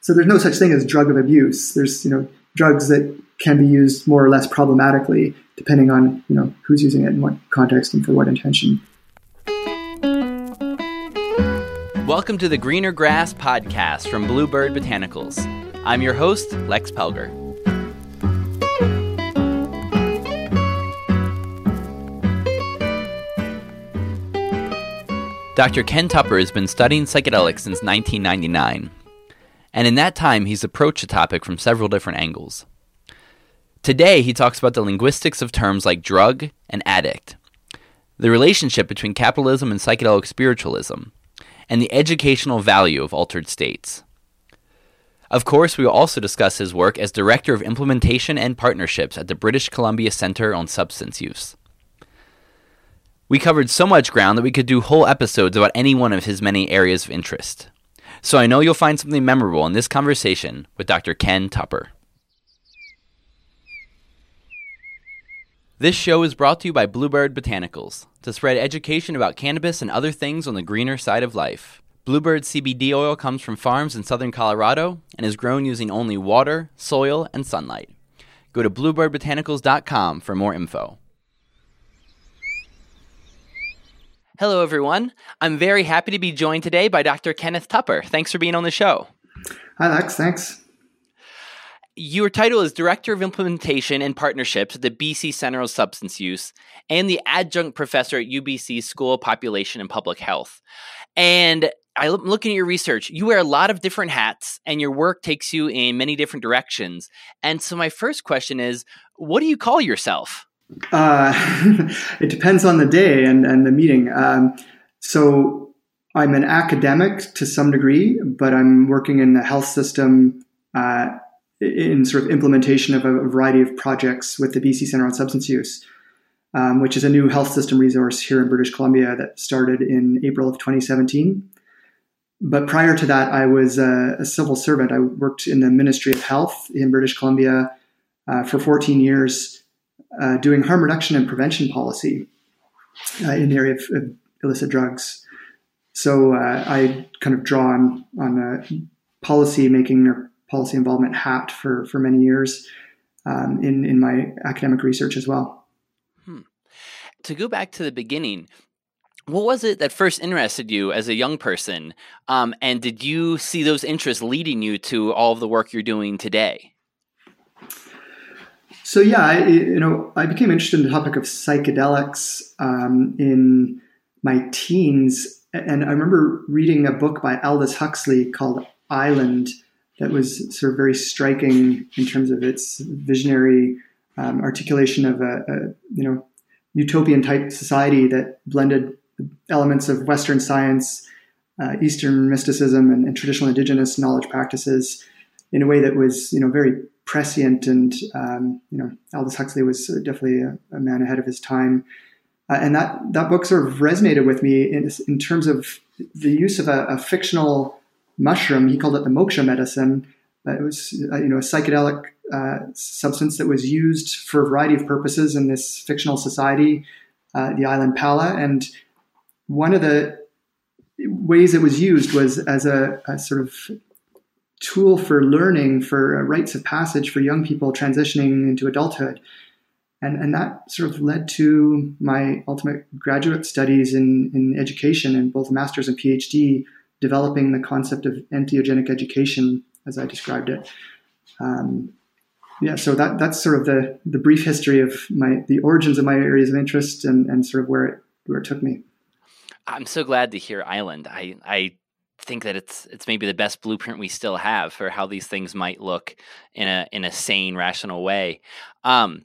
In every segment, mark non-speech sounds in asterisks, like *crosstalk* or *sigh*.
so there's no such thing as drug of abuse. There's you know drugs that can be used more or less problematically depending on you know who's using it in what context and for what intention. Welcome to the Greener Grass podcast from Bluebird Botanicals. I'm your host, Lex Pelger. Dr. Ken Tupper has been studying psychedelics since 1999, and in that time he's approached the topic from several different angles. Today he talks about the linguistics of terms like drug and addict, the relationship between capitalism and psychedelic spiritualism, and the educational value of altered states. Of course, we will also discuss his work as Director of Implementation and Partnerships at the British Columbia Center on Substance Use. We covered so much ground that we could do whole episodes about any one of his many areas of interest. So I know you'll find something memorable in this conversation with Dr. Ken Tupper. This show is brought to you by Bluebird Botanicals to spread education about cannabis and other things on the greener side of life. Bluebird CBD oil comes from farms in southern Colorado and is grown using only water, soil, and sunlight. Go to bluebirdbotanicals.com for more info. Hello, everyone. I'm very happy to be joined today by Dr. Kenneth Tupper. Thanks for being on the show. Hi, Alex. Thanks. Your title is Director of Implementation and Partnerships at the BC Center of Substance Use and the Adjunct Professor at UBC School of Population and Public Health. And I'm looking at your research. You wear a lot of different hats, and your work takes you in many different directions. And so, my first question is what do you call yourself? Uh, *laughs* it depends on the day and, and the meeting. Um, so, I'm an academic to some degree, but I'm working in the health system. Uh, in sort of implementation of a, variety of projects with the BC Center on Substance Use, um, which is a new health system resource here in British Columbia that started in April of 2017. But prior to that, I was a, a civil servant. I worked in the Ministry of Health in British Columbia uh, for 14 years, uh, doing harm reduction and prevention policy uh, in the area of, of, illicit drugs. So uh, I kind of draw on, on policy making or policy involvement hat for for many years um, in in my academic research as well. Hmm. To go back to the beginning, what was it that first interested you as a young person, um, and did you see those interests leading you to all of the work you're doing today? So yeah, I, you know, I became interested in the topic of psychedelics um, in my teens, and I remember reading a book by Aldous Huxley called Island that was sort of very striking in terms of its visionary um, articulation of a, a, you know utopian type society that blended elements of Western science, uh, Eastern mysticism, and, and, traditional indigenous knowledge practices in a way that was you know very prescient and um, you know Aldous Huxley was definitely a, a man ahead of his time. Uh, and that, that book sort of resonated with me in, in terms of the use of a, a fictional mushroom. He called it the moksha medicine. It was uh, you know a psychedelic uh, substance that was used for a variety of purposes in this fictional society, uh, the island Pala. And one of the ways it was used was as a, a sort of tool for learning, for rites of passage for young people transitioning into adulthood. And, and that sort of led to my ultimate graduate studies in, in education in both master's and PhD developing the concept of entheogenic education, as I described it. Um, yeah, so that that's sort of the the brief history of my the origins of my areas of interest and, and sort of where it where it took me. I'm so glad to hear Island. I I think that it's it's maybe the best blueprint we still have for how these things might look in a in a sane, rational way. Um,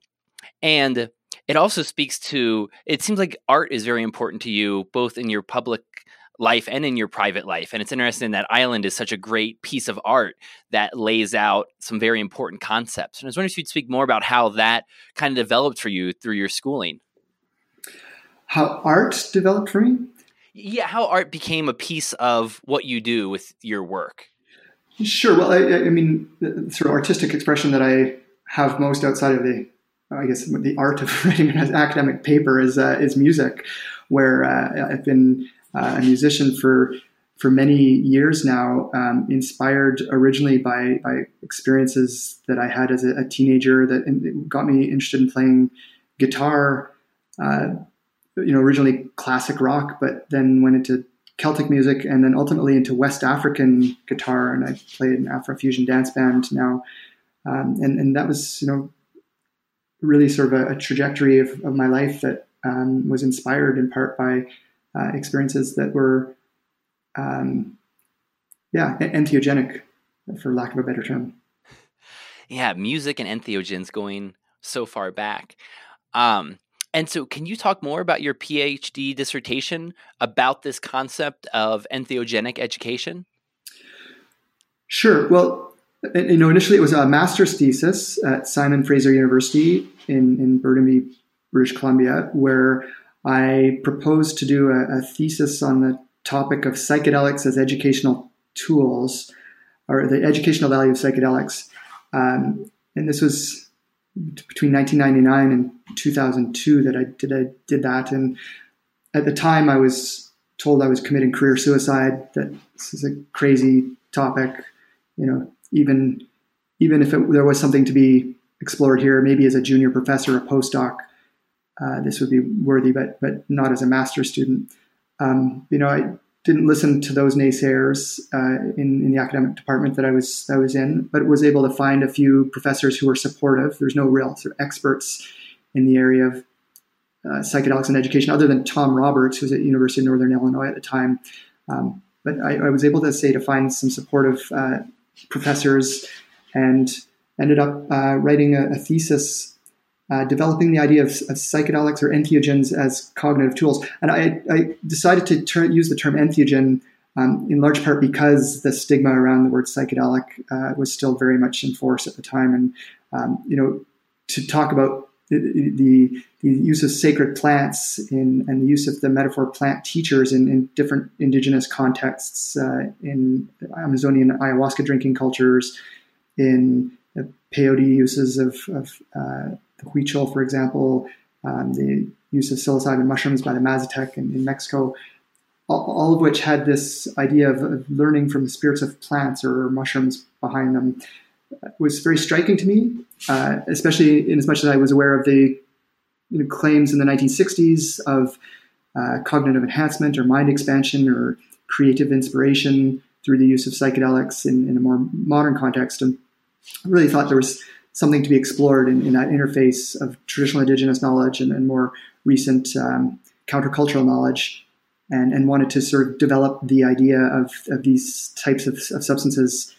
and it also speaks to it seems like art is very important to you both in your public life and in your private life. And it's interesting that Island is such a great piece of art that lays out some very important concepts. And I was wondering if you'd speak more about how that kind of developed for you through your schooling. How art developed for me? Yeah, how art became a piece of what you do with your work. Sure. Well, I, I mean, sort of artistic expression that I have most outside of the, I guess, the art of *laughs* writing an academic paper is uh, is music, where uh, I've been uh, a musician for for many years now, um, inspired originally by, by experiences that I had as a, a teenager that got me interested in playing guitar. Uh, you know, originally classic rock, but then went into Celtic music and then ultimately into West African guitar. And I played an Afrofusion dance band now. Um, and, and that was, you know, really sort of a, a trajectory of, of, my life that um, was inspired in part by uh, experiences that were, um, yeah, entheogenic, for lack of a better term. *laughs* Yeah, music and entheogens going so far back. Um, and so, can you talk more about your PhD dissertation about this concept of entheogenic education? Sure. Well, you know, initially it was a master's thesis at Simon Fraser University in, in Burnaby, British Columbia, where I proposed to do a, a thesis on the topic of psychedelics as educational tools, or the educational value of psychedelics. Um, and this was between 1999 and 2002 that I did I did that, and at the time I was told I was committing career suicide. That this is a crazy topic, you know. Even even if it, there was something to be explored here, maybe as a junior professor, a postdoc, uh, this would be worthy, but but not as a master's student. Um, you know, I didn't listen to those naysayers uh, in, in the academic department that I was I was in, but was able to find a few professors who were supportive. There's no real sort of experts in the area of uh, psychedelics and education, other than Tom Roberts, who was at University of Northern Illinois at the time. Um, but I, I, was able to say to find some supportive uh, professors, and ended up uh, writing a, a thesis uh, developing the idea of, of, psychedelics or entheogens as cognitive tools. And I, I decided to turn, use the term entheogen um, in large part because the stigma around the word psychedelic uh, was still very much in force at the time. And, um, you know, to talk about the, the, the, use of sacred plants in, and the use of the metaphor plant teachers in, in different indigenous contexts, uh, in Amazonian ayahuasca drinking cultures, in peyote uses of, of uh, the huichol, for example, um, the use of psilocybin mushrooms by the Mazatec in, in Mexico, all, all, of which had this idea of, of, learning from the spirits of plants or mushrooms behind them, was very striking to me, uh, especially in as much as I was aware of the you know, claims in the 1960s of uh, cognitive enhancement or mind expansion or creative inspiration through the use of psychedelics in, in a more modern context. And I really thought there was something to be explored in, in that interface of traditional indigenous knowledge and, and more recent um, countercultural knowledge, and, and wanted to sort of develop the idea of, of these types of, of substances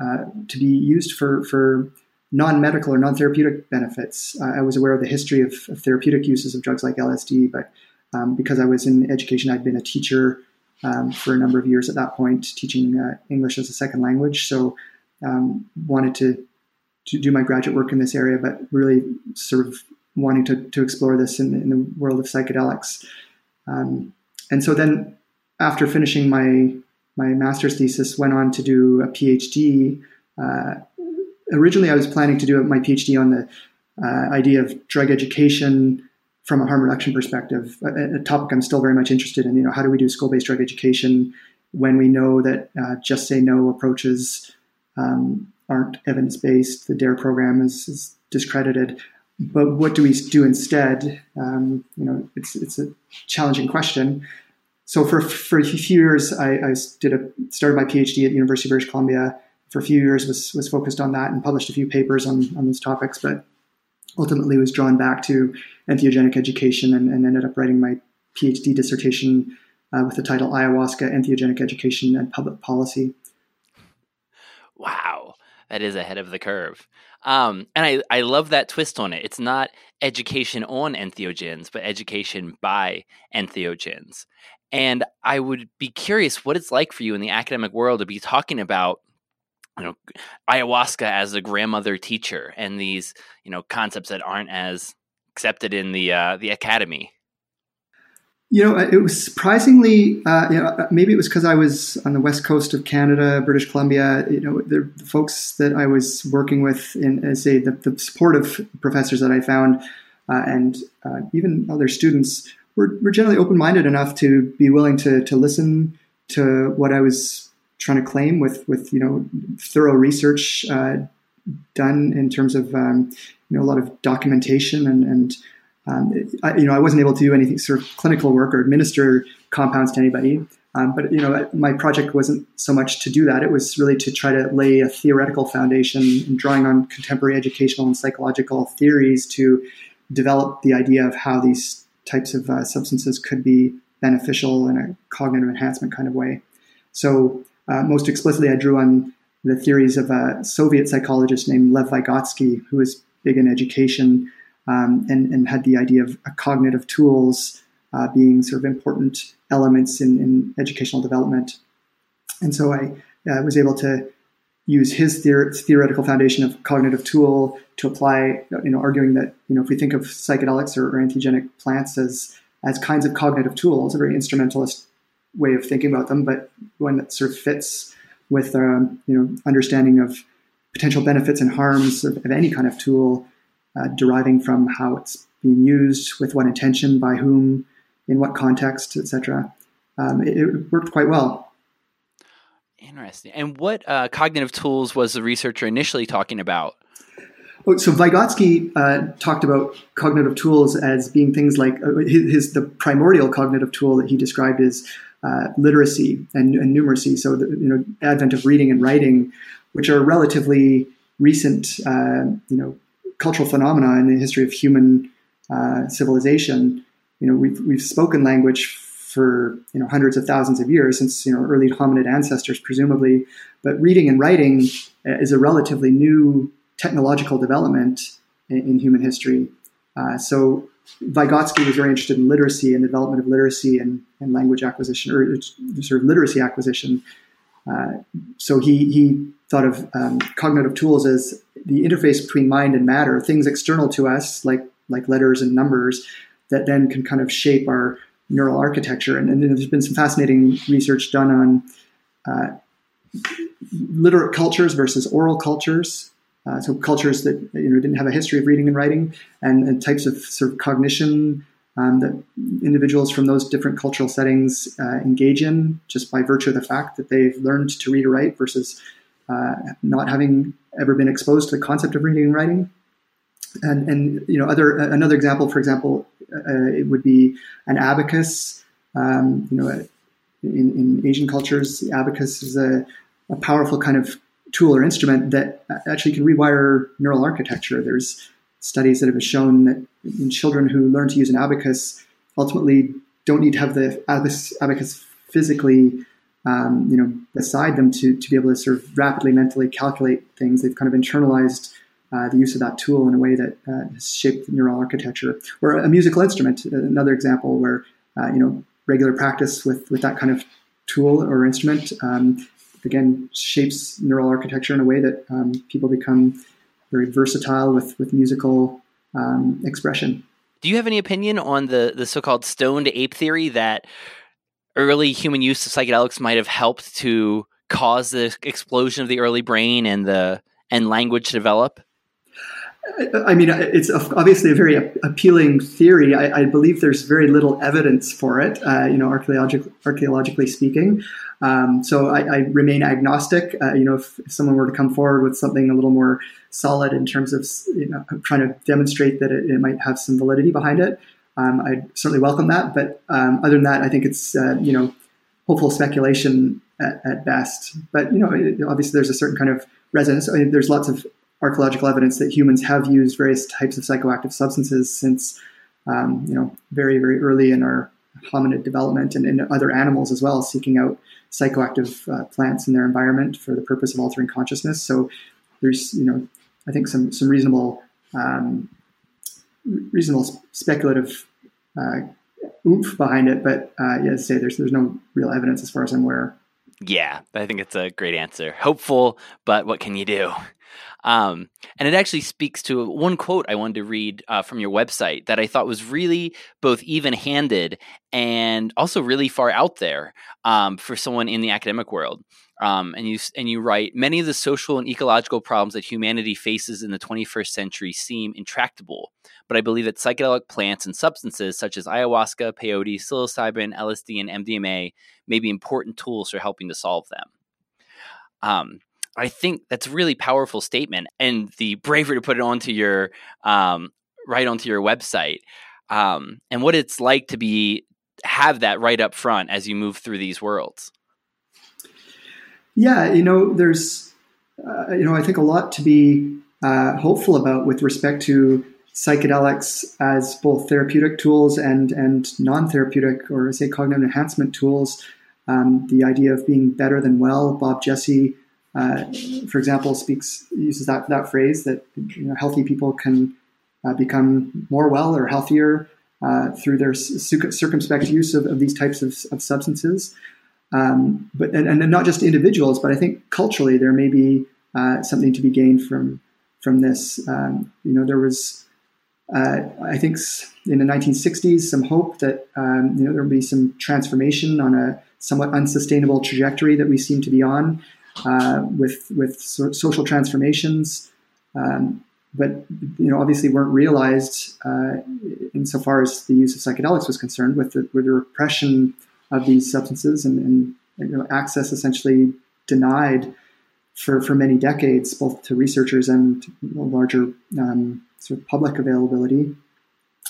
uh, to be used for, for non-medical or non-therapeutic benefits. Uh, I was aware of the history of, of, therapeutic uses of drugs like LSD, but um, because I was in education, I'd been a teacher um, for a number of years at that point, teaching uh, English as a second language. So um, wanted to to do my graduate work in this area, but really sort of wanting to, to explore this in, in the world of psychedelics. Um, and so then after finishing my, my master's thesis, went on to do a PhD. Uh, originally, I was planning to do my PhD on the uh, idea of drug education from a harm reduction perspective, a, a, topic I'm still very much interested in. You know, how do we do school-based drug education when we know that uh, just say no approaches um, aren't evidence based. The DARE program is, is, discredited. But what do we do instead? Um, you know, it's it's a challenging question. So for for a few years, I, I did a started my PhD at the University of British Columbia. For a few years, was was focused on that and published a few papers on on those topics. But ultimately, was drawn back to entheogenic education and, and ended up writing my PhD dissertation uh, with the title Ayahuasca, Entheogenic Education and Public Policy. Wow that is ahead of the curve. Um, and I, I love that twist on it. It's not education on entheogens, but education by entheogens. And I would be curious what it's like for you in the academic world to be talking about you know ayahuasca as a grandmother teacher and these you know concepts that aren't as accepted in the uh, the academy you know, it was surprisingly, uh, you know, maybe it was because I was on the west coast of Canada, British Columbia. You know, the, the folks that I was working with, in as say the, the supportive professors that I found, uh, and uh, even other students were, were generally open minded enough to be willing to to listen to what I was trying to claim with with you know thorough research uh, done in terms of um, you know a lot of documentation and and um, I, you know I wasn't able to do anything sort of clinical work or administer compounds to anybody. Um, but you know, my project wasn't so much to do that. It was really to try to lay a theoretical foundation and drawing on contemporary educational and psychological theories to develop the idea of how these types of uh, substances could be beneficial in a cognitive enhancement kind of way. So, uh, most explicitly, I drew on the theories of a Soviet psychologist named Lev Vygotsky, who was big in education um, and, and, had the idea of cognitive tools uh, being sort of important elements in, in, educational development. And so I uh, was able to use his theor- theoretical foundation of cognitive tool to apply, you know, arguing that, you know, if we think of psychedelics or, or entheogenic plants as, as kinds of cognitive tools, a very instrumentalist way of thinking about them, but one that sort of fits with, um, you know, understanding of potential benefits and harms of, of any kind of tool, uh, deriving from how it's being used, with what intention, by whom, in what context, etc. Um, it, it, worked quite well. Interesting. And what uh, cognitive tools was the researcher initially talking about? Oh, so Vygotsky uh, talked about cognitive tools as being things like uh, his, his, the primordial cognitive tool that he described as uh, literacy and, and, numeracy. So the you know advent of reading and writing, which are relatively recent, uh, you know, cultural phenomena in the history of human uh, civilization. You know, we've, we've spoken language for you know hundreds of thousands of years since you know early hominid ancestors presumably. But reading and writing uh, is a relatively new technological development in, in human history. Uh, so Vygotsky was very interested in literacy and the development of literacy and, and language acquisition or sort of literacy acquisition. Uh, so he, he thought of um, cognitive tools as the interface between mind and matter things external to us like like letters and numbers that then can kind of shape our neural architecture. And, and there's been some fascinating research done on uh, literate cultures versus oral cultures. Uh, so cultures that you know didn't have a history of reading and writing, and, and types of sort of cognition um, that individuals from those different cultural settings uh, engage in just by virtue of the fact that they've learned to read or write versus uh, not having ever been exposed to the concept of reading and writing. And, and you know other another example, for example, uh, it would be an abacus. Um, you know, in, in, Asian cultures, the abacus is a, a, powerful kind of tool or instrument that actually can rewire neural architecture. There's studies that have shown that in children who learn to use an abacus, ultimately don't need to have the abacus physically, um, you know, beside them to, to be able to sort of rapidly mentally calculate things. They've kind of internalized uh, the use of that tool in a way that uh, has shaped neural architecture. Or a musical instrument, another example where uh, you know regular practice with with that kind of tool or instrument um, again shapes neural architecture in a way that um, people become very versatile with with musical um, expression. Do you have any opinion on the the so-called stoned ape theory that early human use of psychedelics might have helped to cause the explosion of the early brain and the and language develop? I mean, it's obviously a very appealing theory. I, I believe there's very little evidence for it, uh, you know, archaeologic, archaeologically speaking. Um, so I, I, remain agnostic. Uh, you know, if, if, someone were to come forward with something a little more solid in terms of you know, trying to demonstrate that it, it might have some validity behind it, um, I certainly welcome that. But um, other than that, I think it's uh, you know hopeful speculation at, at best. But you know, obviously, there's a certain kind of resonance. I mean, there's lots of archaeological evidence that humans have used various types of psychoactive substances since um, you know very very early in our hominid development and in other animals as well, seeking out psychoactive uh, plants in their environment for the purpose of altering consciousness. So there's you know I think some some reasonable um, reasonable speculative uh, oomph behind it, but uh, yeah, say, there's there's no real evidence as far as I'm aware. Yeah, I think it's a great answer. Hopeful, but what can you do? Um, and it actually speaks to one quote I wanted to read uh, from your website that I thought was really both even handed and also really far out there um, for someone in the academic world. Um, and you and you write many of the social and ecological problems that humanity faces in the 21st century seem intractable, but I believe that psychedelic plants and substances such as ayahuasca, peyote, psilocybin, LSD, and MDMA may be important tools for helping to solve them. Um, I think that's a really powerful statement, and the bravery to put it onto your um, right onto your website, um, and what it's like to be have that right up front as you move through these worlds. Yeah, you know, there's, uh, you know, I think a lot to be uh, hopeful about with respect to psychedelics as both therapeutic tools and and non-therapeutic or say cognitive enhancement tools. Um, the idea of being better than well. Bob Jesse, uh, for example, speaks uses that that phrase that you know, healthy people can uh, become more well or healthier uh, through their circumspect use of, of these types of, of substances. Um, but and, and, not just individuals, but I think culturally there may be uh, something to be gained from from this. Um, you know, there was uh, I think in the 1960s some hope that um, you know there would be some transformation on a somewhat unsustainable trajectory that we seem to be on uh, with with so- social transformations. Um, but you know, obviously, weren't realized uh, insofar as the use of psychedelics was concerned, with the, with the repression of these substances and, and you know, access essentially denied for, for many decades, both to researchers and larger um, sort of public availability.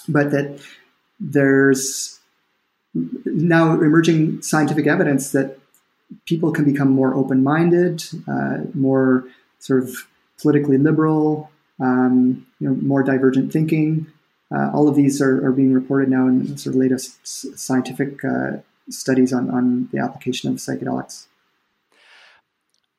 But that there's now emerging scientific evidence that people can become more open minded, uh, more sort of politically liberal, um, you know, more divergent thinking. Uh, all of these are, are, being reported now in sort of latest scientific uh, studies on, on the application of psychedelics.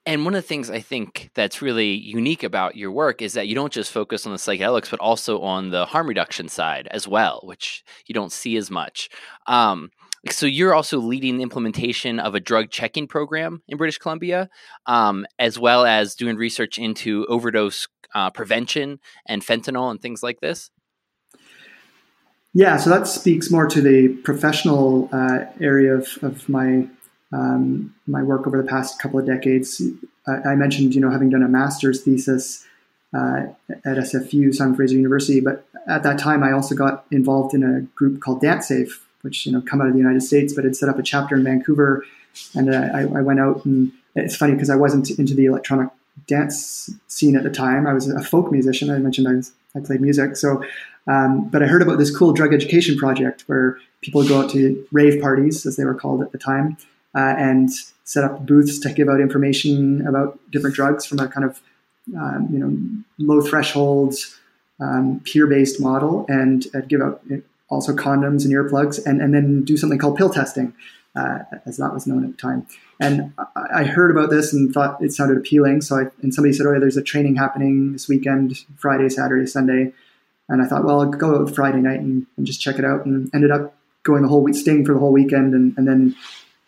And one of the things I think that's really unique about your work is that you don't just focus on the psychedelics, but also on the harm reduction side as well, which you don't see as much. Um, so you're also leading the implementation of a drug checking program in British Columbia, um, as well as doing research into overdose uh, prevention and fentanyl and things like this. Yeah, so that speaks more to the professional uh, area of, of my um, my work over the past couple of decades. I, I mentioned, you know, having done a master's thesis uh, at SFU, Simon Fraser University, but at that time I also got involved in a group called DanceSafe, which you know come out of the United States, but had set up a chapter in Vancouver, and uh, I, I, went out and it's funny because I wasn't into the electronic dance scene at the time. I was a folk musician. I mentioned I, was, I played music, so um, but I heard about this cool drug education project where people go out to rave parties, as they were called at the time, uh, and set up booths to give out information about different drugs from a kind of um, you know low thresholds, um, peer-based model, and uh, give out also condoms and earplugs, and, and then do something called pill testing, uh, as that was known at the time. And I, I heard about this and thought it sounded appealing. So I, and somebody said, "Oh, there's a training happening this weekend, Friday, Saturday, Sunday." And I thought, well, I'll go out Friday night and, and just check it out. And ended up going the whole week, staying for the whole weekend, and, and then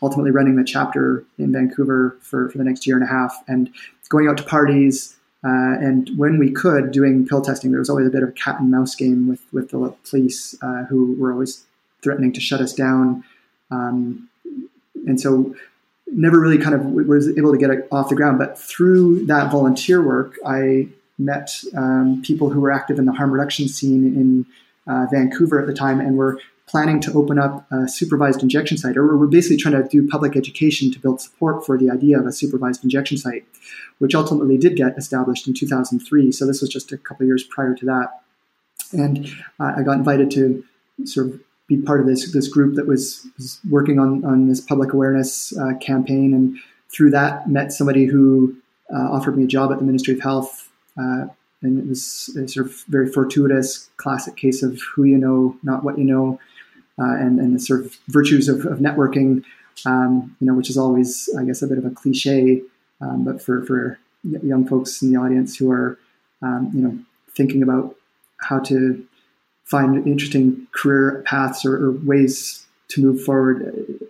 ultimately running the chapter in Vancouver for, for the next year and a half and going out to parties. Uh, and when we could, doing pill testing, there was always a bit of a cat and mouse game with, with the police uh, who were always threatening to shut us down. Um, and so never really kind of was able to get it off the ground. But through that volunteer work, I met um, people who were active in the harm reduction scene in uh, Vancouver at the time and were planning to open up a supervised injection site, or we're basically trying to do public education to build support for the idea of a supervised injection site, which ultimately did get established in 2003. So this was just a couple years prior to that. And uh, I got invited to sort of be part of this this group that was, was working on, on this public awareness uh, campaign, and through that met somebody who uh, offered me a job at the Ministry of Health uh, and it was a sort of very fortuitous classic case of who you know, not what you know, uh, and, and the sort of virtues of, of networking, um, you know, which is always, I guess, a bit of a cliche, um, but for, for young folks in the audience who are, um, you know, thinking about how to find interesting career paths or, or ways to move forward,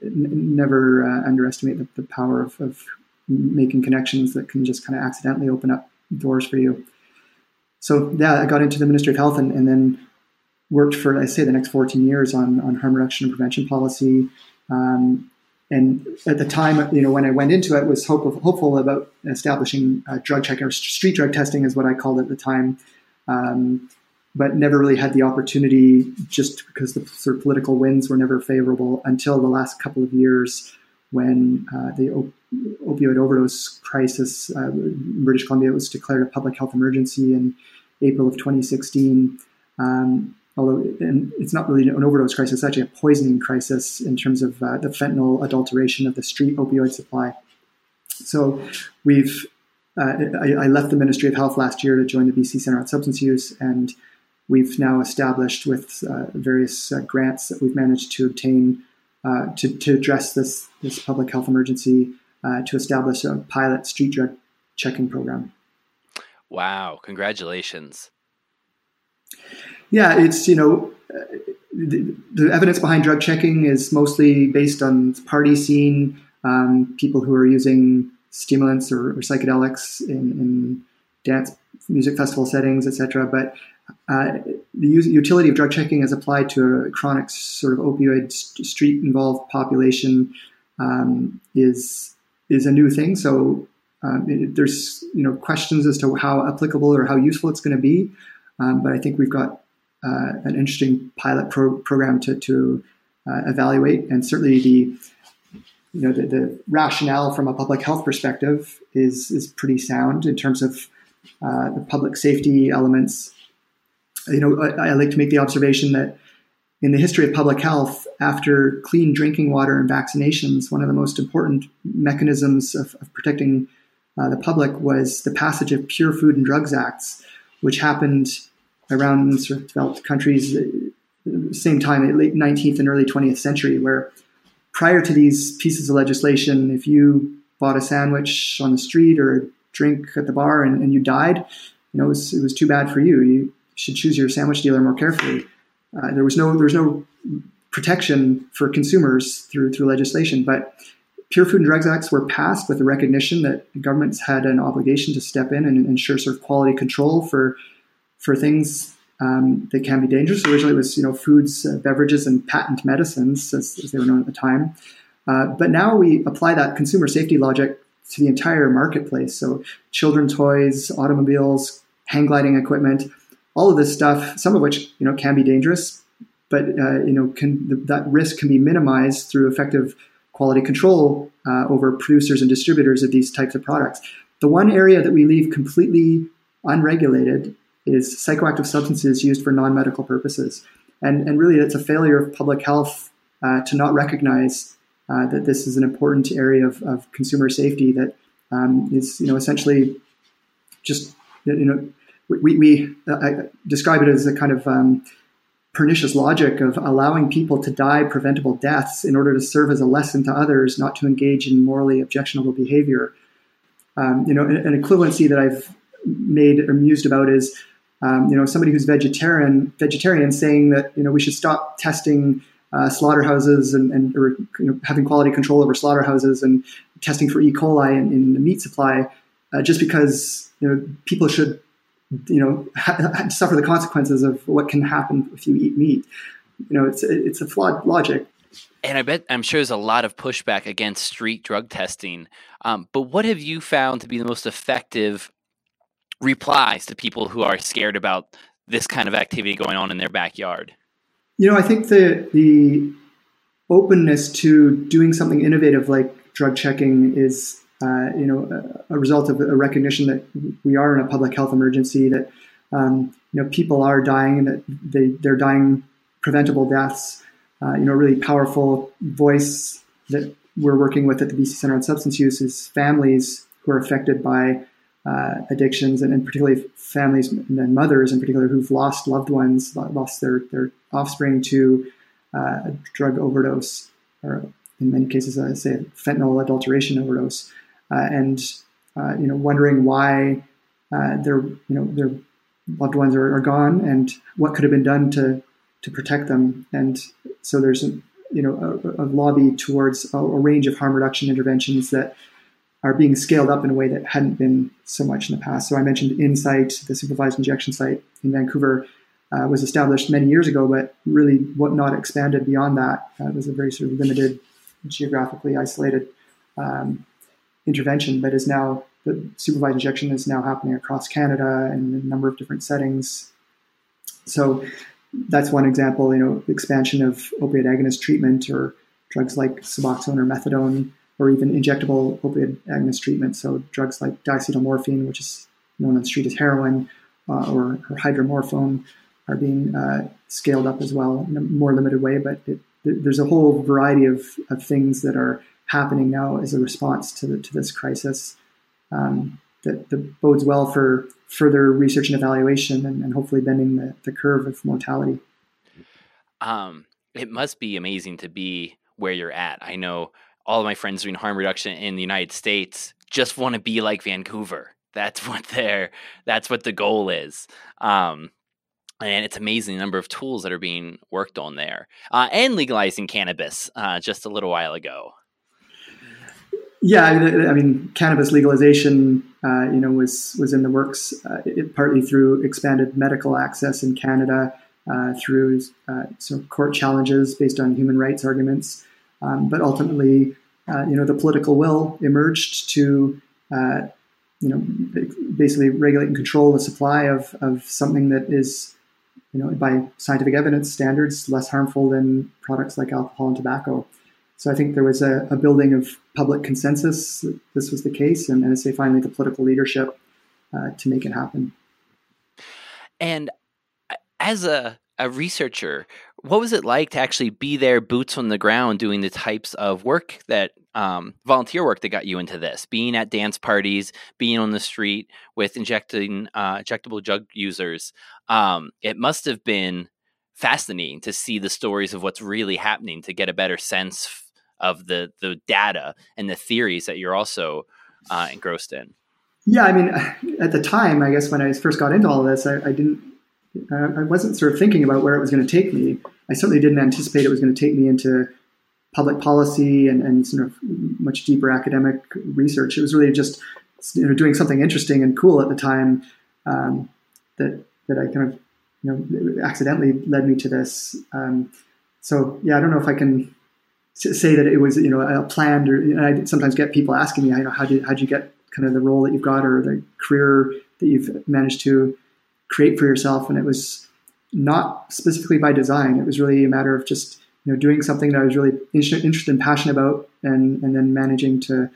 n- never uh, underestimate the, the power of, of, making connections that can just kind of accidentally open up doors for you. So yeah, I got into the Ministry of Health and, and then worked for I say the next 14 years on on harm reduction and prevention policy. Um, and at the time, you know, when I went into it, was hope, hopeful about establishing drug checking or street drug testing, is what I called it at the time. Um, but never really had the opportunity just because the sort of political winds were never favorable until the last couple of years when uh, the op- opioid overdose crisis uh, in British Columbia was declared a public health emergency in April of 2016. Um, although it's not really an overdose crisis, it's actually a poisoning crisis in terms of uh, the fentanyl adulteration of the street opioid supply. So we've uh, I, I, left the Ministry of Health last year to join the BC Centre on Substance Use, and we've now established with uh, various uh, grants that we've managed to obtain uh, to, to address this this public health emergency uh, to establish a pilot street drug checking program. Wow! Congratulations. Yeah, it's you know the, the, evidence behind drug checking is mostly based on party scene, um, people who are using stimulants or, or psychedelics in, in, dance music festival settings, etc. But uh, the utility of drug checking as applied to a chronic sort of opioid st- street involved population um, is is a new thing. So um, it, there's you know questions as to how applicable or how useful it's going to be. Um, but I think we've got uh, an interesting pilot pro- program to, to uh, evaluate, and certainly the you know the, the, rationale from a public health perspective is is pretty sound in terms of uh, the public safety elements. You know, I, I, like to make the observation that in the history of public health, after clean drinking water and vaccinations, one of the most important mechanisms of, of protecting uh, the public was the passage of Pure Food and Drugs Acts, which happened around developed countries uh, same time, late 19th and early 20th century, where prior to these pieces of legislation, if you bought a sandwich on the street or a drink at the bar and, and you died, you know, it was, it was, too bad for you. You should choose your sandwich dealer more carefully. Uh, there was no there was no protection for consumers through through legislation, but Pure Food and Drugs Acts were passed with the recognition that governments had an obligation to step in and ensure sort of quality control for for things um, that can be dangerous. Originally, it was you know foods, uh, beverages, and patent medicines, as, as, they were known at the time. Uh, but now we apply that consumer safety logic to the entire marketplace. So, children toys, automobiles, hang gliding equipment, all of this stuff. Some of which you know can be dangerous, but uh, you know can that risk can be minimized through effective quality control uh, over producers and distributors of these types of products. The one area that we leave completely unregulated is psychoactive substances used for non-medical purposes. And, and really, it's a failure of public health uh, to not recognize uh, that this is an important area of, of consumer safety that um, is, you know, essentially just, you know, we, we uh, describe it as a kind of um, pernicious logic of allowing people to die preventable deaths in order to serve as a lesson to others not to engage in morally objectionable behavior. Um, you know, an, an equivalency that I've made or mused about is um, you know, somebody who's vegetarian, vegetarian saying that you know we should stop testing uh, slaughterhouses and, and or, you know, having quality control over slaughterhouses and testing for E. coli in, in the meat supply, uh, just because you know people should you know ha- suffer the consequences of what can happen if you eat meat. You know, it's it's a flawed logic. And I bet I'm sure there's a lot of pushback against street drug testing. Um, but what have you found to be the most effective replies to people who are scared about this kind of activity going on in their backyard? You know, I think the the openness to doing something innovative like drug checking is, uh, you know, a, a, result of a recognition that we are in a public health emergency. That um, you know, people are dying, and that they they're dying preventable deaths. Uh, you know, really powerful voice that we're working with at the BC Center on Substance Use is families who are affected by uh, addictions, and, and, particularly families and mothers in particular who've lost loved ones, lost their, their offspring to uh, a drug overdose, or in many cases, I say fentanyl adulteration overdose, uh, and uh, you know wondering why uh, their you know their loved ones are, are, gone and what could have been done to to protect them. And so there's you know a, a lobby towards a, a range of harm reduction interventions that are being scaled up in a way that hadn't been so much in the past. So I mentioned Insite, the supervised injection site in Vancouver, uh, was established many years ago, but really what not expanded beyond that. Uh, was a very sort of limited, geographically isolated um, intervention, but is now the supervised injection is now happening across Canada in a number of different settings. So that's one example. You know, expansion of opioid agonist treatment or drugs like Suboxone or methadone, or even injectable opioid agonist treatment. So drugs like diacetylmorphine, which is known on the street as heroin, uh, or, or, hydromorphone, are being uh, scaled up as well in a more limited way. But it, there's a whole variety of, of things that are happening now as a response to, the, to this crisis um, that, that, bodes well for further research and evaluation and, and hopefully bending the, the curve of mortality. Um, it must be amazing to be where you're at. I know all of my friends doing harm reduction in the United States just want to be like Vancouver. That's *laughs* what their that's what the goal is. Um, and it's amazing the number of tools that are being worked on there, uh, and legalizing cannabis uh, just a little while ago. Yeah, I mean, cannabis legalization, uh, you know, was was in the works uh, it, partly through expanded medical access in Canada, uh, through uh, sort of court challenges based on human rights arguments, um, but ultimately, uh, you know, the political will emerged to, uh, you know, basically regulate and control the supply of of something that is, you know, by scientific evidence standards, less harmful than products like alcohol and tobacco. So I think there was a, a building of public consensus that this was the case, and, say finally the political leadership uh, to make it happen. And uh, as a, a researcher, what was it like to actually be there, boots on the ground, doing the types of work that um, volunteer work that got you into this? Being at dance parties, being on the street with injecting uh, injectable drug users. Um, it must have been fascinating to see the stories of what's really happening to get a better sense of the the data and the theories that you're also uh, engrossed in. Yeah, I mean, *sighs* at the time, I guess when I first got into all this, I, I didn't, I wasn't sort of thinking about where it was going to take me. I certainly didn't anticipate it was going to take me into public policy and, and sort of much deeper academic research. It was really just you know doing something interesting and cool at the time um, that that I kind of you know accidentally led me to this. Um, so yeah, I don't know if I can say that it was you know a planned or I sometimes get people asking me, you know, how did how did you get kind of the role that you've got or the career that you've managed to create for yourself? And it was not specifically by design. It was really a matter of just you know doing something that I was really interested and passionate about, and and then managing to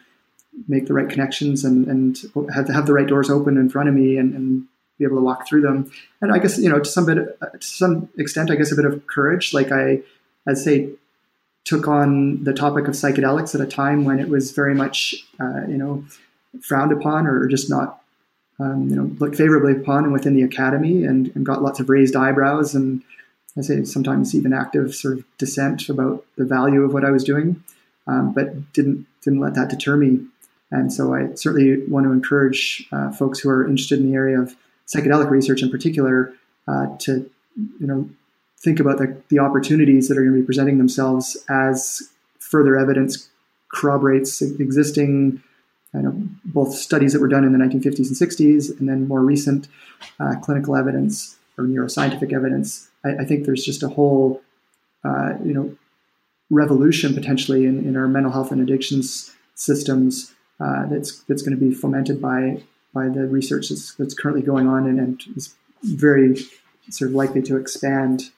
make the right connections and and have have the right doors open in front of me and, and be able to walk through them. And I guess you know to some bit to some extent, I guess a bit of courage. Like I, I'd say took on the topic of psychedelics at a time when it was very much, uh, you know, frowned upon or just not, um, you know, looked favorably upon and within the academy and, and, got lots of raised eyebrows and I say sometimes even active sort of dissent about the value of what I was doing, um, but didn't didn't let that deter me. And so I certainly want to encourage uh, folks who are interested in the area of psychedelic research in particular uh, to, you know, think about the, the opportunities that are going to be presenting themselves as further evidence corroborates existing both studies that were done in the 1950s and 60s and then more recent uh, clinical evidence or neuroscientific evidence. I, I think there's just a whole uh, you know revolution potentially in, in our mental health and addictions systems uh, that's that's going to be fomented by by the research that's, that's currently going on and, and is very sort of likely to expand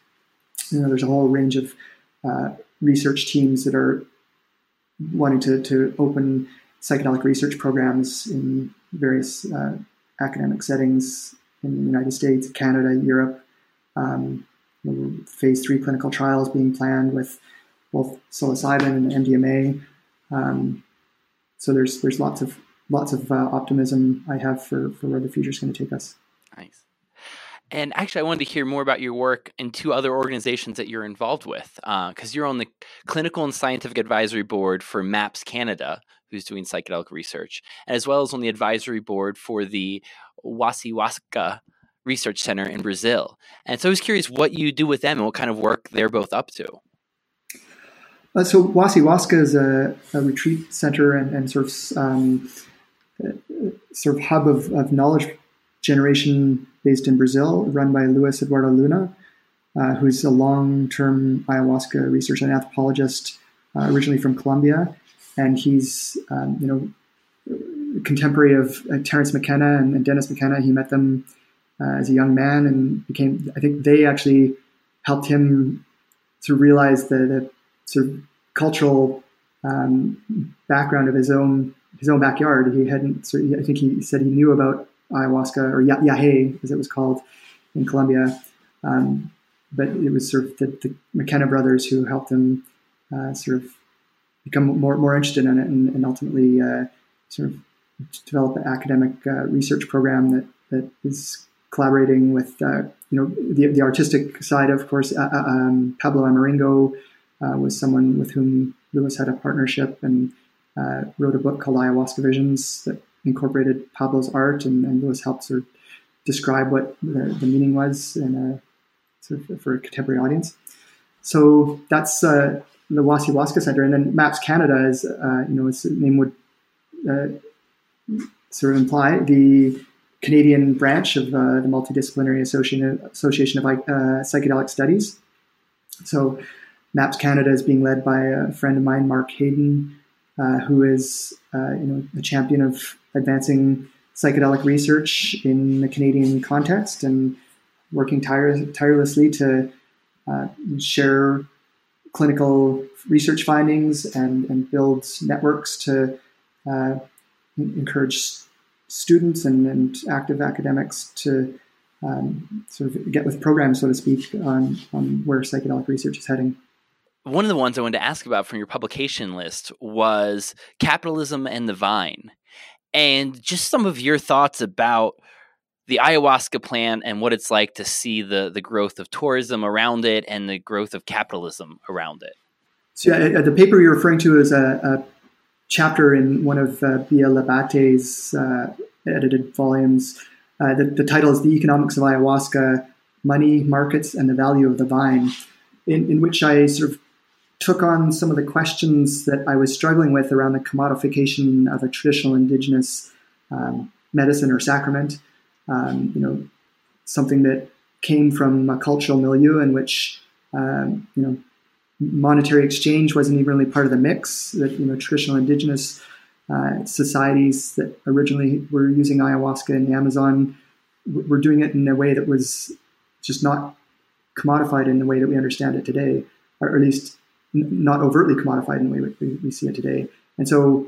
you know, there's a whole range of uh, research teams that are wanting to, to open psychedelic research programs in various uh, academic settings in the United States, Canada, Europe. Um, phase three clinical trials being planned with both psilocybin and MDMA. Um, so there's there's lots of lots of uh, optimism I have for for where the future is going to take us. Nice. And actually, I wanted to hear more about your work in two other organizations that you're involved with, because uh, you're on the Clinical and Scientific Advisory Board for MAPS Canada, who's doing psychedelic research, as well as on the advisory board for the Wasiwaska Research Center in Brazil. And so I was curious what you do with them and what kind of work they're both up to. Uh, so Wasiwaska is a, a, retreat center and, and sort of um, uh, sort of hub of, of, knowledge generation based in Brazil, run by Luis Eduardo Luna, uh, who's a long-term ayahuasca researcher and anthropologist, uh, originally from Colombia, and he's um, you know contemporary of uh, Terence McKenna and, and, Dennis McKenna. He met them uh, as a young man and became. I think they actually helped him to realize the, the sort of cultural um, background of his own his own backyard. He hadn't. So I think he said he knew about ayahuasca or yahe, as it was called in Colombia, um, but it was sort of the, the, McKenna brothers who helped him uh, sort of become more more interested in it, and, and ultimately uh, sort of develop an academic uh, research program that that is collaborating with uh, you know the, the artistic side. Of course, uh, uh, um, Pablo Amaringo was someone with whom Luis had a partnership and wrote a book called Ayahuasca Visions that incorporated Pablo's art, and, and Luis helped sort of describe what the, the meaning was in a, sort of for a contemporary audience. So that's uh, the Wasiwaska Center, and then MAPS Canada is, uh, you know, its name would uh, sort of imply the Canadian branch of uh, the Multidisciplinary Association, Association of uh, Psychedelic Studies. So, MAPS Canada is being led by a friend of mine, Mark Haden, uh, who is uh, you know a champion of advancing psychedelic research in the Canadian context and working tire- tirelessly to uh, share clinical research findings and, and build networks to uh, encourage students and, and active academics to um, sort of get with programs, so to speak, on, on where psychedelic research is heading. One of the ones I wanted to ask about from your publication list was Capitalism and the Vine, and just some of your thoughts about the ayahuasca plant and what it's like to see the, the growth of tourism around it and the growth of capitalism around it. So, yeah, the paper you're referring to is a, a chapter in one of uh, Bia Labate's uh, edited volumes. Uh, the, the, title is The Economics of Ayahuasca Money, Markets, and the Value of the Vine, in, in which I sort of took on some of the questions that I was struggling with around the commodification of a traditional indigenous um, medicine or sacrament. Um, you know, something that came from a cultural milieu in which um, you know monetary exchange wasn't even really part of the mix. That you know traditional indigenous uh, societies that originally were using ayahuasca in the Amazon were doing it in a way that was just not commodified in the way that we understand it today, or at least not overtly commodified in the way we, we, see it today. And so,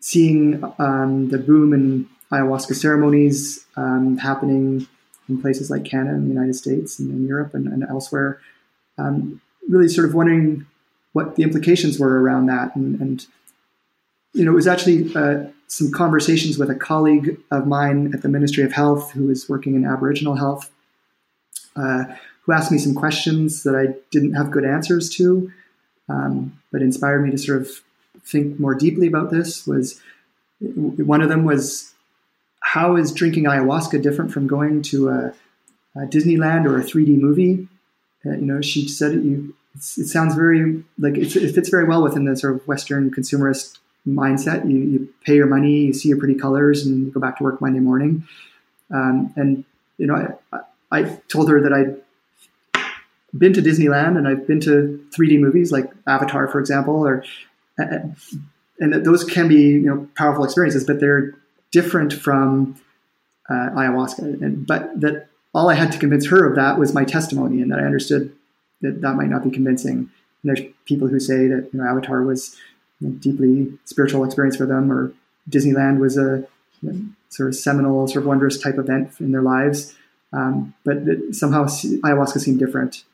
seeing um, the boom in ayahuasca ceremonies um, happening in places like Canada and the United States and in Europe and, and elsewhere, um, really sort of wondering what the implications were around that. And, and you know, it was actually uh, some conversations with a colleague of mine at the Ministry of Health who is working in Aboriginal health, uh, who asked me some questions that I didn't have good answers to, um, but inspired me to sort of think more deeply about this. Was one of them was how is drinking ayahuasca different from going to a, a Disneyland or a 3D movie? Uh, you know, she said it, you, it sounds very like it fits very well within the sort of Western consumerist mindset. You, you, pay your money, you see your pretty colors, and you go back to work Monday morning. Um, and you know, I, I told her that I'd been to Disneyland and I've been to 3D movies like Avatar, for example, or and those can be you know powerful experiences, but they're different from uh, ayahuasca. And but that all I had to convince her of that was my testimony, and that I understood that that might not be convincing. And there's people who say that you know Avatar was a deeply spiritual experience for them, or Disneyland was a you know, sort of seminal, sort of wondrous type event in their lives. Um, but somehow ayahuasca seemed different.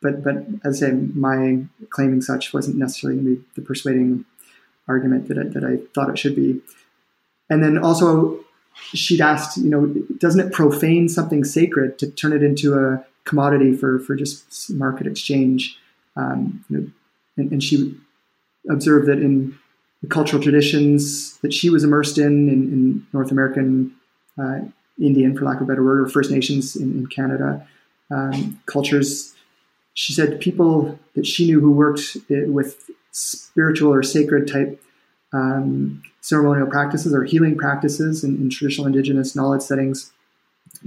But but as I say, my claiming such wasn't necessarily be the persuading argument that I, that I thought it should be. And then also she'd asked, you know, doesn't it profane something sacred to turn it into a commodity for, for just market exchange? Um, you know, and, and, she observed that in the cultural traditions that she was immersed in, in, in North American uh, Indian, for lack of a better word, or First Nations in, in Canada, um, cultures, she said people that she knew who worked with spiritual or sacred type um, ceremonial practices or healing practices in, in, traditional indigenous knowledge settings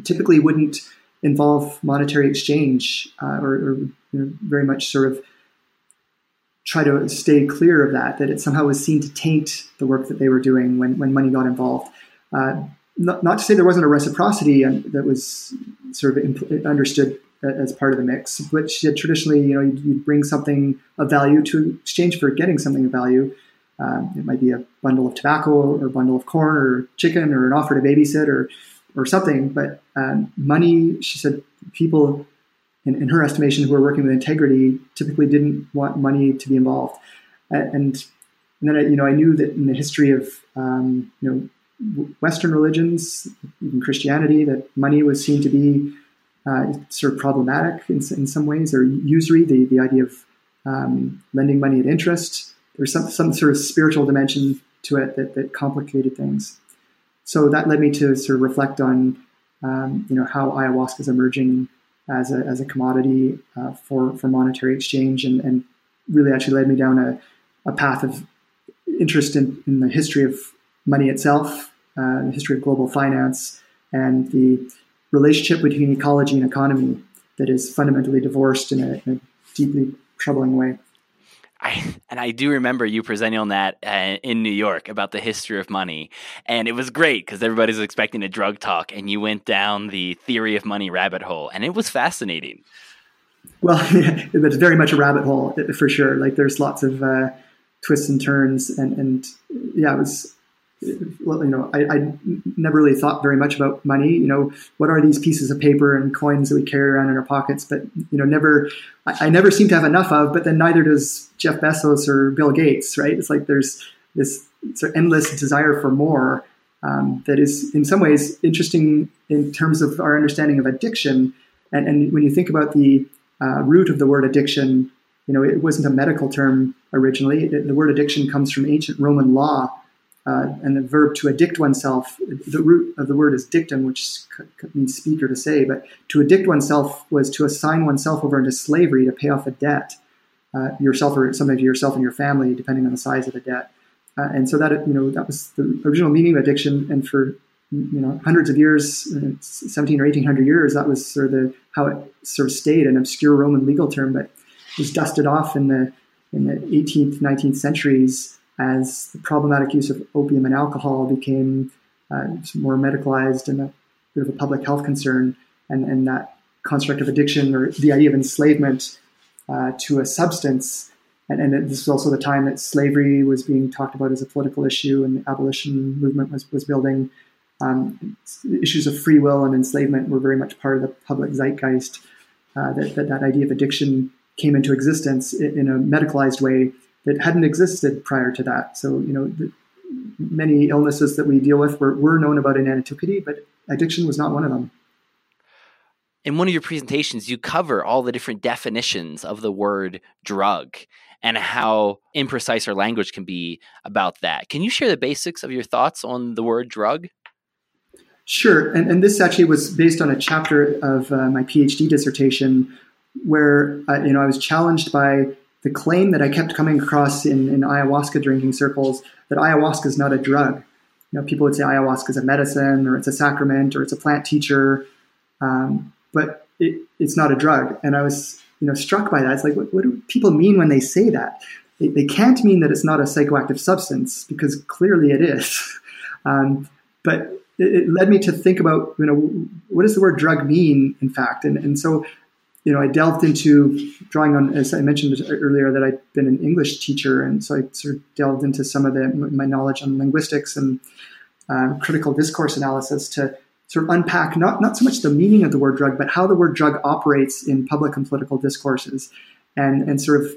typically wouldn't involve monetary exchange uh, or, or you know, very much sort of try to stay clear of that, that it somehow was seen to taint the work that they were doing when, when money got involved. Uh, not, not, to say there wasn't a reciprocity that was sort of imp- understood as part of the mix, which traditionally, you know, you'd, you'd, bring something of value to exchange for getting something of value. Um, it might be a bundle of tobacco or a bundle of corn or chicken or an offer to babysit or, or something. But um, money, she said, people in, in, her estimation who were working with integrity typically didn't want money to be involved. And, and then, I, you know, I knew that in the history of, um, you know, Western religions, even Christianity, that money was seen to be uh, sort of problematic in, in some ways, or usury, the, the idea of um, lending money at interest. There's some, some sort of spiritual dimension to it that, that complicated things. So that led me to sort of reflect on, um, you know, how ayahuasca is emerging as a, as a commodity uh, for, for monetary exchange and, and really actually led me down a, a path of interest in, in the history of money itself, uh, the history of global finance, and the relationship between ecology and economy that is fundamentally divorced in a, in a deeply troubling way. I, and I do remember you presenting on that uh, in New York about the history of money, and it was great because everybody's expecting a drug talk, and you went down the theory of money rabbit hole, and it was fascinating. Well, *laughs* it's very much a rabbit hole for sure. Like there's lots of uh, twists and turns, and and yeah, it was well, you know, I, I, never really thought very much about money. You know, what are these pieces of paper and coins that we carry around in our pockets? But you know, never, I, I never seem to have enough of. But then neither does Jeff Bezos or Bill Gates, right? It's like there's this sort of endless desire for more um, that is, in some ways, interesting in terms of our understanding of addiction. And, and when you think about the uh, root of the word addiction, you know, it wasn't a medical term originally. the word addiction comes from ancient Roman law uh, and the verb to addict oneself, the root of the word is dictum, which means speak or to say, but to addict oneself was to assign oneself over into slavery to pay off a debt, uh, yourself or sometimes yourself and your family, depending on the size of the debt. Uh, and so that, you know, that was the original meaning of addiction. And for, you know, hundreds of years, uh, 17 or 1800 years, that was sort of the, how it sort of stayed, an obscure Roman legal term, but was dusted off in the, in the 18th, 19th centuries as the problematic use of opium and alcohol became uh, more medicalized and a bit of a public health concern, and, and that construct of addiction or the idea of enslavement uh, to a substance. And, and this was also the time that slavery was being talked about as a political issue, and the abolition movement was, was building. Um, issues of free will and enslavement were very much part of the public zeitgeist. Uh, that, that, that idea of addiction came into existence in, in a medicalized way that hadn't existed prior to that. So, you know, the, many illnesses that we deal with were, were known about in antiquity, but addiction was not one of them. In one of your presentations, you cover all the different definitions of the word drug and how imprecise our language can be about that. Can you share the basics of your thoughts on the word drug? Sure. And, and this actually was based on a chapter of uh, my PhD dissertation where uh, you know I was challenged by the claim that I kept coming across in, in ayahuasca drinking circles that ayahuasca is not a drug. You know, people would say ayahuasca is a medicine or it's a sacrament or it's a plant teacher, um, but it, it's not a drug. And I was, you know, struck by that. It's like, what, what do people mean when they say that? They, they, can't mean that it's not a psychoactive substance because clearly it is. *laughs* Um, but it, it, led me to think about, you know, what does the word drug mean, in fact? And, and so you know, I delved into drawing on, as I mentioned earlier, that I'd been an English teacher, and so I sort of delved into some of the, my knowledge on linguistics and uh, critical discourse analysis to sort of unpack not not so much the meaning of the word drug, but how the word drug operates in public and political discourses, and and sort of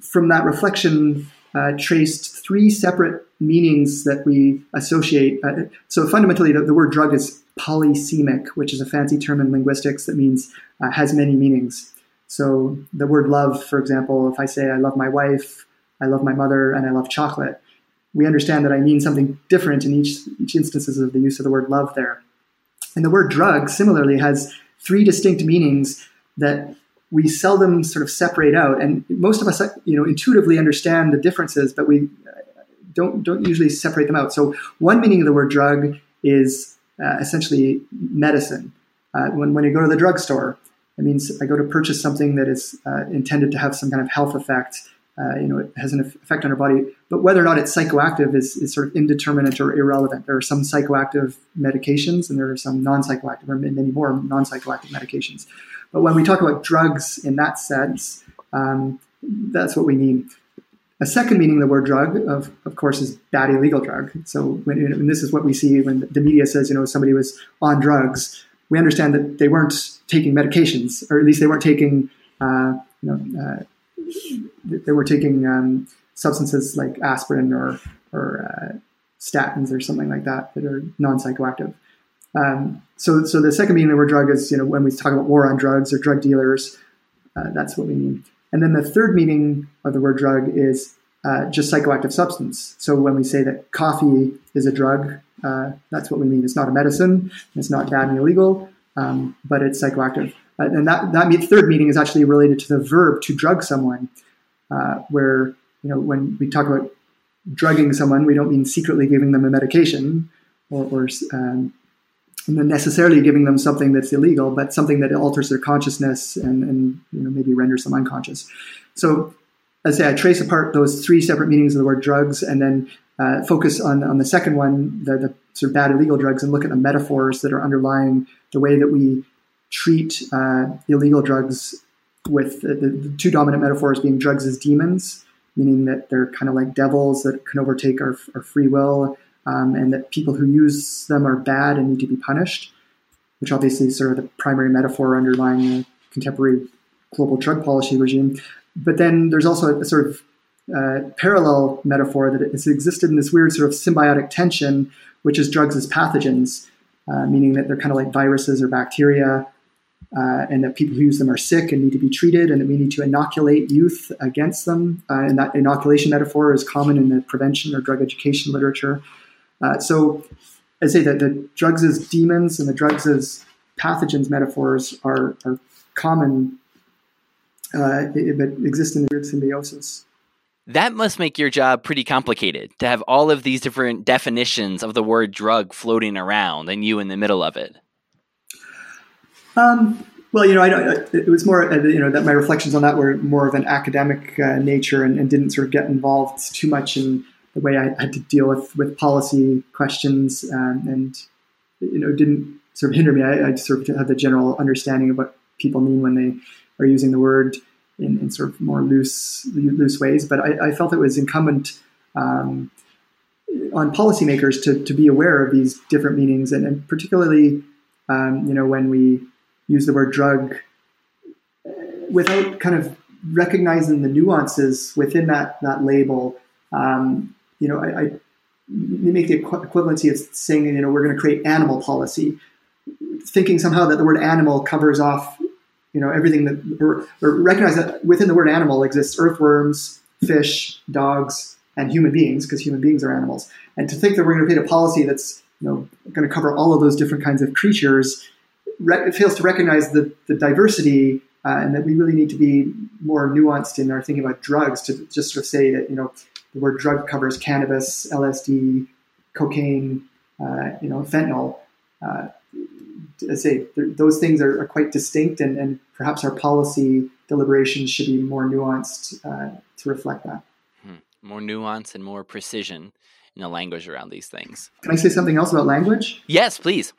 from that reflection, uh, traced three separate meanings that we associate. Uh, so fundamentally, the, the word drug is polysemic, which is a fancy term in linguistics that means uh, has many meanings. So the word love, for example, if I say I love my wife, I love my mother, and I love chocolate, we understand that I mean something different in each each instances of the use of the word love there. And the word drug similarly has three distinct meanings that we seldom sort of separate out. And most of us, you know, intuitively understand the differences, but we don't don't usually separate them out. So one meaning of the word drug is uh, essentially medicine. Uh, when when you go to the drugstore, it means I go to purchase something that is uh, intended to have some kind of health effect. Uh, you know, it has an effect on our body, but whether or not it's psychoactive is, is sort of indeterminate or irrelevant. There are some psychoactive medications, and there are some non-psychoactive, or many more non-psychoactive medications. But when we talk about drugs in that sense, um, that's what we mean. A second meaning of the word drug, of, of course, is bad illegal drug. So, when, and this is what we see when the media says, you know, somebody was on drugs, we understand that they weren't taking medications, or at least they weren't taking, uh, you know, uh, they were taking um, substances like aspirin or, or uh, statins or something like that that are non psychoactive. Um, so, so the second meaning of the word drug is, you know, when we talk about war on drugs or drug dealers, uh, that's what we mean. And then the third meaning of the word drug is uh, just psychoactive substance. So when we say that coffee is a drug, uh, that's what we mean. It's not a medicine. It's not bad and illegal, um, but it's psychoactive. Uh, and that that third meaning is actually related to the verb to drug someone, uh, where you know when we talk about drugging someone, we don't mean secretly giving them a medication or, or um, necessarily giving them something that's illegal, but something that alters their consciousness and, and you know, maybe renders them unconscious. So, as I say, I trace apart those three separate meanings of the word drugs, and then uh, focus on on the second one, the, the, sort of bad illegal drugs, and look at the metaphors that are underlying the way that we treat uh, illegal drugs. With the, the two dominant metaphors being drugs as demons, meaning that they're kind of like devils that can overtake our, our free will um, and that people who use them are bad and need to be punished, which obviously is sort of the primary metaphor underlying the contemporary global drug policy regime. But then there's also a sort of uh, parallel metaphor that has existed in this weird sort of symbiotic tension, which is drugs as pathogens, uh, meaning that they're kind of like viruses or bacteria, uh, and that people who use them are sick and need to be treated, and that we need to inoculate youth against them. Uh, and that inoculation metaphor is common in the prevention or drug education literature. Uh, so I say that the drugs as demons and the drugs as pathogens metaphors are, are common, uh, but exist in weird symbiosis. That must make your job pretty complicated to have all of these different definitions of the word drug floating around and you in the middle of it. Um, well, you know, I, it was more, uh, you know, that my reflections on that were more of an academic uh, nature and, and, didn't sort of get involved too much in the way I had to deal with with policy questions, um, and you know didn't sort of hinder me. I, I, sort of had the general understanding of what people mean when they are using the word in, in sort of more loose loose ways. But I, I felt it was incumbent um, on policymakers to to be aware of these different meanings, and, and particularly um, you know when we use the word drug uh, without kind of recognizing the nuances within that that label. Um, you know, I, I make the equivalency of saying, you know, we're going to create animal policy, thinking somehow that the word animal covers off, you know, everything that, or, or recognize that within the word animal exists earthworms, fish, dogs, and human beings, because human beings are animals. And to think that we're going to create a policy that's, you know, going to cover all of those different kinds of creatures, re- it fails to recognize the, the diversity uh, and that we really need to be more nuanced in our thinking about drugs to just sort of say that, you know, the word drug covers cannabis, LSD, cocaine, uh, you know, fentanyl. Uh, I say those things are, are quite distinct, and, and, perhaps our policy deliberations should be more nuanced uh, to reflect that. Hmm. More nuance and more precision in the language around these things. Can I say something else about language? Yes, please.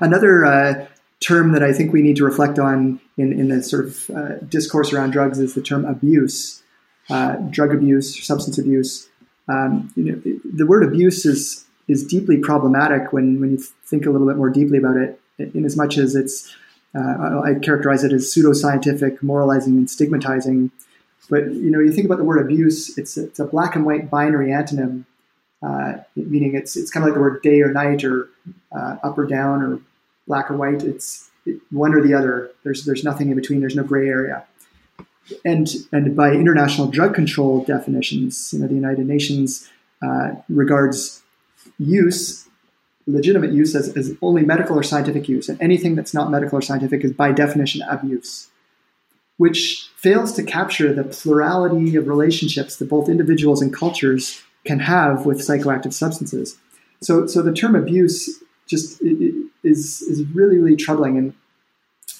Another uh, term that I think we need to reflect on in, in the sort of uh, discourse around drugs is the term abuse uh, drug abuse, substance abuse. Um, you know, the word abuse is is deeply problematic when when you think a little bit more deeply about it. In as much as it's, uh, I characterize it as pseudoscientific, moralizing, and stigmatizing. But you know, you think about the word abuse; it's it's a black and white binary antonym, uh, meaning it's it's kind of like the word day or night, or uh, up or down, or black or white. It's one or the other. There's there's nothing in between. There's no gray area and and by international drug control definitions, you know, the United Nations uh, regards use, legitimate use, as, as only medical or scientific use, and anything that's not medical or scientific is by definition abuse. which fails to capture the plurality of relationships that both individuals and cultures can have with psychoactive substances. So, so the term abuse just is is really really troubling, and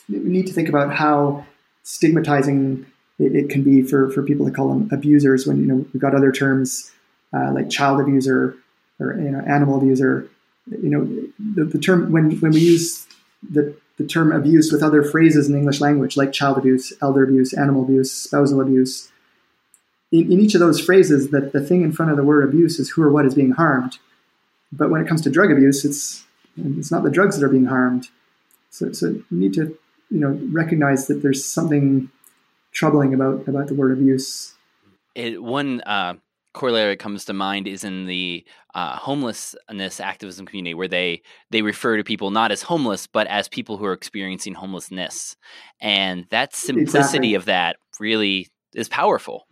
we need to think about how stigmatizing it, it can be for, for people to call them abusers when you know we've got other terms uh, like child abuser or you know animal abuser. You know the, the term when when we use the the term abuse with other phrases in English language, like child abuse, elder abuse, animal abuse, spousal abuse. In, in each of those phrases, that the thing in front of the word abuse is who or what is being harmed. But when it comes to drug abuse, it's it's not the drugs that are being harmed. So, so we need to you know recognize that there's something troubling about about the word abuse. It, one uh, corollary that comes to mind is in the uh, homelessness activism community, where they they refer to people not as homeless but as people who are experiencing homelessness, and that simplicity exactly. of that really is powerful.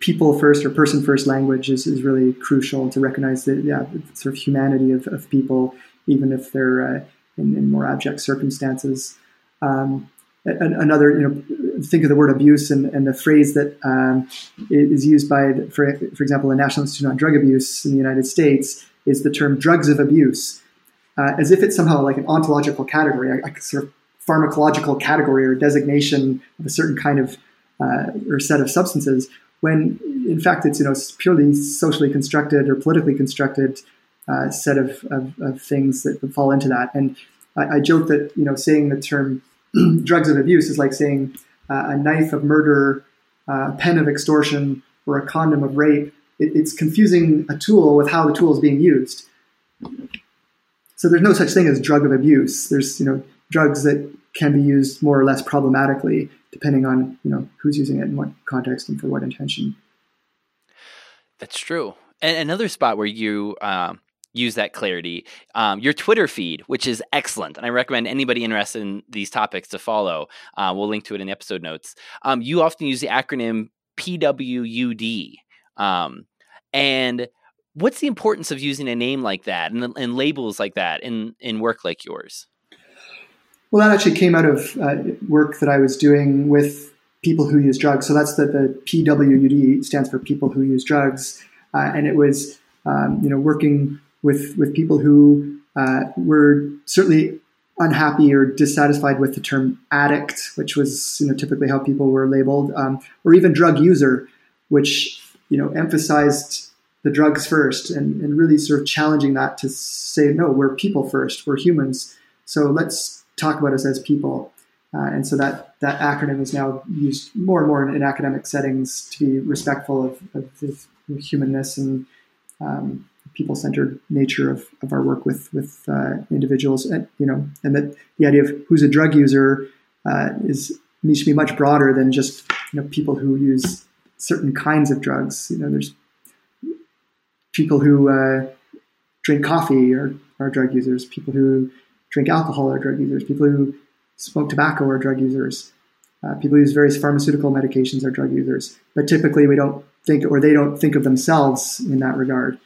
People first or person first language is, is really crucial to recognize the yeah sort of humanity of, of people even if they're uh, in, in, more abject circumstances. Um, another, you know, think of the word abuse and, and the phrase that um, is used by, for, for example, the National Institute on Drug Abuse in the United States is the term drugs of abuse, uh, as if it's somehow like an ontological category, a, a, sort of pharmacological category or designation of a certain kind of uh, or set of substances. When in fact it's you know purely socially constructed or politically constructed uh, set of, of, of, things that fall into that. And I, I joke that you know saying the term *clears throat* drugs of abuse is like saying uh, a knife of murder, uh, a pen of extortion, or a condom of rape. It, it's confusing a tool with how the tool is being used. So there's no such thing as drug of abuse. There's you know drugs that can be used more or less problematically depending on you know who's using it in what context and for what intention. That's true. And another spot where you um, use that clarity. Um, your Twitter feed, which is excellent, and I recommend anybody interested in these topics to follow. Uh, we'll link to it in the episode notes. Um, you often use the acronym PWUD, um, and what's the importance of using a name like that and, and, labels like that in in work like yours? Well, that actually came out of uh, work that I was doing with people who use drugs. So that's the, the PWUD stands for people who use drugs, uh, and it was um, you know working with with people who uh, were certainly unhappy or dissatisfied with the term addict, which was you know typically how people were labeled, um, or even drug user, which you know emphasized the drugs first and, and really sort of challenging that to say no, we're people first, we're humans, so let's talk about us as people. Uh, and so that that acronym is now used more and more in, in academic settings to be respectful of, of, humanness and um, people centered nature of, of our work with with uh, individuals, and you know, and that the idea of who's a drug user uh, is needs to be much broader than just you know people who use certain kinds of drugs. You know, there's people who uh, drink coffee are, are drug users. People who drink alcohol are drug users. People who smoke tobacco are drug users. Uh, people who use various pharmaceutical medications are drug users. But typically, we don't think, or they don't think of themselves in that regard.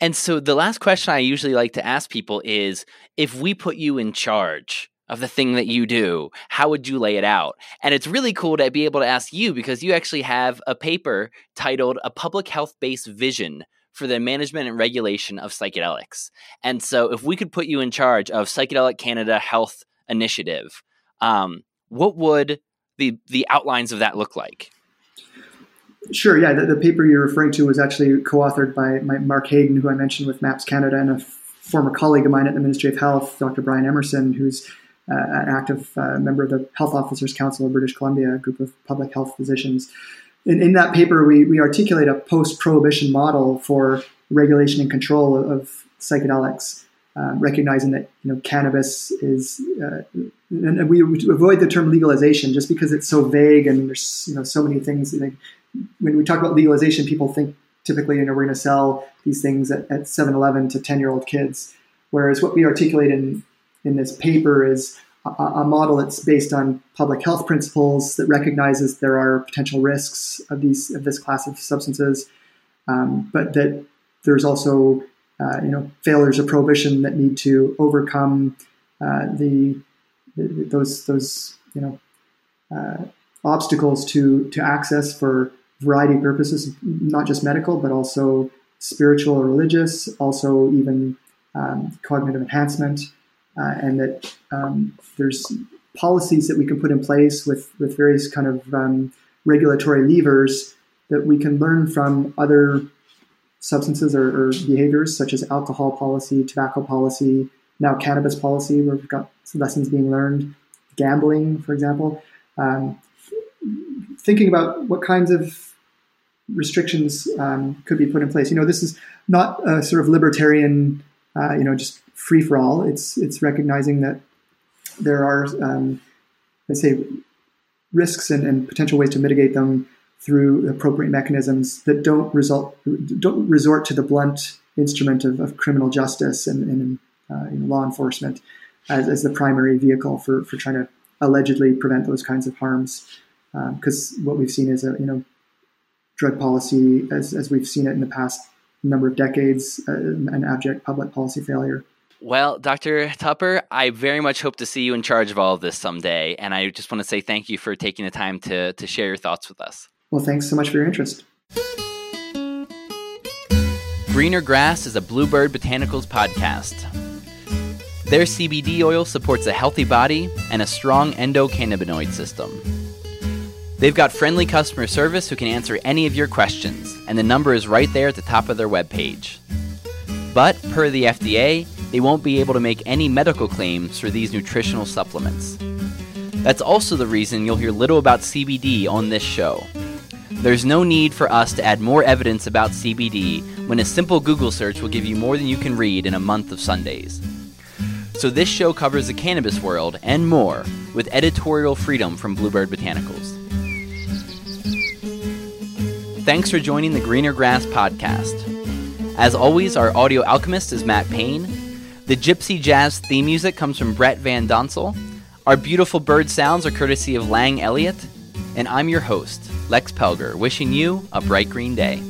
And so the last question I usually like to ask people is if we put you in charge of the thing that you do, how would you lay it out? And it's really cool to be able to ask you because you actually have a paper titled A Public Health Based Vision for the Management and Regulation of Psychedelics. And so if we could put you in charge of Psychedelic Canada Health Initiative, um, what would the, the outlines of that look like? Sure. Yeah, the, the, paper you're referring to was actually co-authored by Mark Haden, who I mentioned with MAPS Canada, and a former colleague of mine at the Ministry of Health, Dr. Brian Emerson, who's uh, an active uh, member of the Health Officers Council of British Columbia, a group of public health physicians. In, in that paper, we, we articulate a post-prohibition model for regulation and control of, psychedelics, um, recognizing that you know cannabis is, uh, and we avoid the term legalization just because it's so vague and there's you know so many things. Like, when we talk about legalization, people think typically, you know, we're going to sell these things at, at 7-Eleven to 10-year-old kids. Whereas what we articulate in, in this paper is a, model that's based on public health principles that recognizes there are potential risks of these of this class of substances, um, but that there's also uh, you know failures of prohibition that need to overcome uh, the, the, those those you know uh, obstacles to to access for variety of purposes, not just medical, but also spiritual or religious, also even um, cognitive enhancement, uh, and that um, there's policies that we can put in place with with various kind of um, regulatory levers that we can learn from other substances or, or, behaviors, such as alcohol policy, tobacco policy, now cannabis policy, where we've got lessons being learned, gambling, for example. Um, thinking about what kinds of restrictions um, could be put in place. You know, this is not a sort of libertarian, uh, you know, just free for all. It's it's recognizing that there are, um, let's say, risks and, and potential ways to mitigate them through appropriate mechanisms that don't result don't resort to the blunt instrument of, of criminal justice and, and uh, law enforcement as, as, the primary vehicle for, for trying to allegedly prevent those kinds of harms. Because um, what we've seen is a you know drug policy, as, as we've seen it in the past number of decades, uh, an abject public policy failure. Well, Dr. Tupper, I very much hope to see you in charge of all of this someday. And I just want to say thank you for taking the time to, to share your thoughts with us. Well, thanks so much for your interest. Greener Grass is a Bluebird Botanicals podcast. Their CBD oil supports a healthy body and a strong endocannabinoid system. They've got friendly customer service who can answer any of your questions, and the number is right there at the top of their webpage. But, per the FDA, they won't be able to make any medical claims for these nutritional supplements. That's also the reason you'll hear little about CBD on this show. There's no need for us to add more evidence about CBD when a simple Google search will give you more than you can read in a month of Sundays. So, this show covers the cannabis world and more with editorial freedom from Bluebird Botanicals. Thanks for joining the Greener Grass podcast. As always, our audio alchemist is Matt Payne. The Gypsy Jazz theme music comes from Brett Van Donsel. Our beautiful bird sounds are courtesy of Lang Elliott. And I'm your host, Lex Pelger, wishing you a bright green day.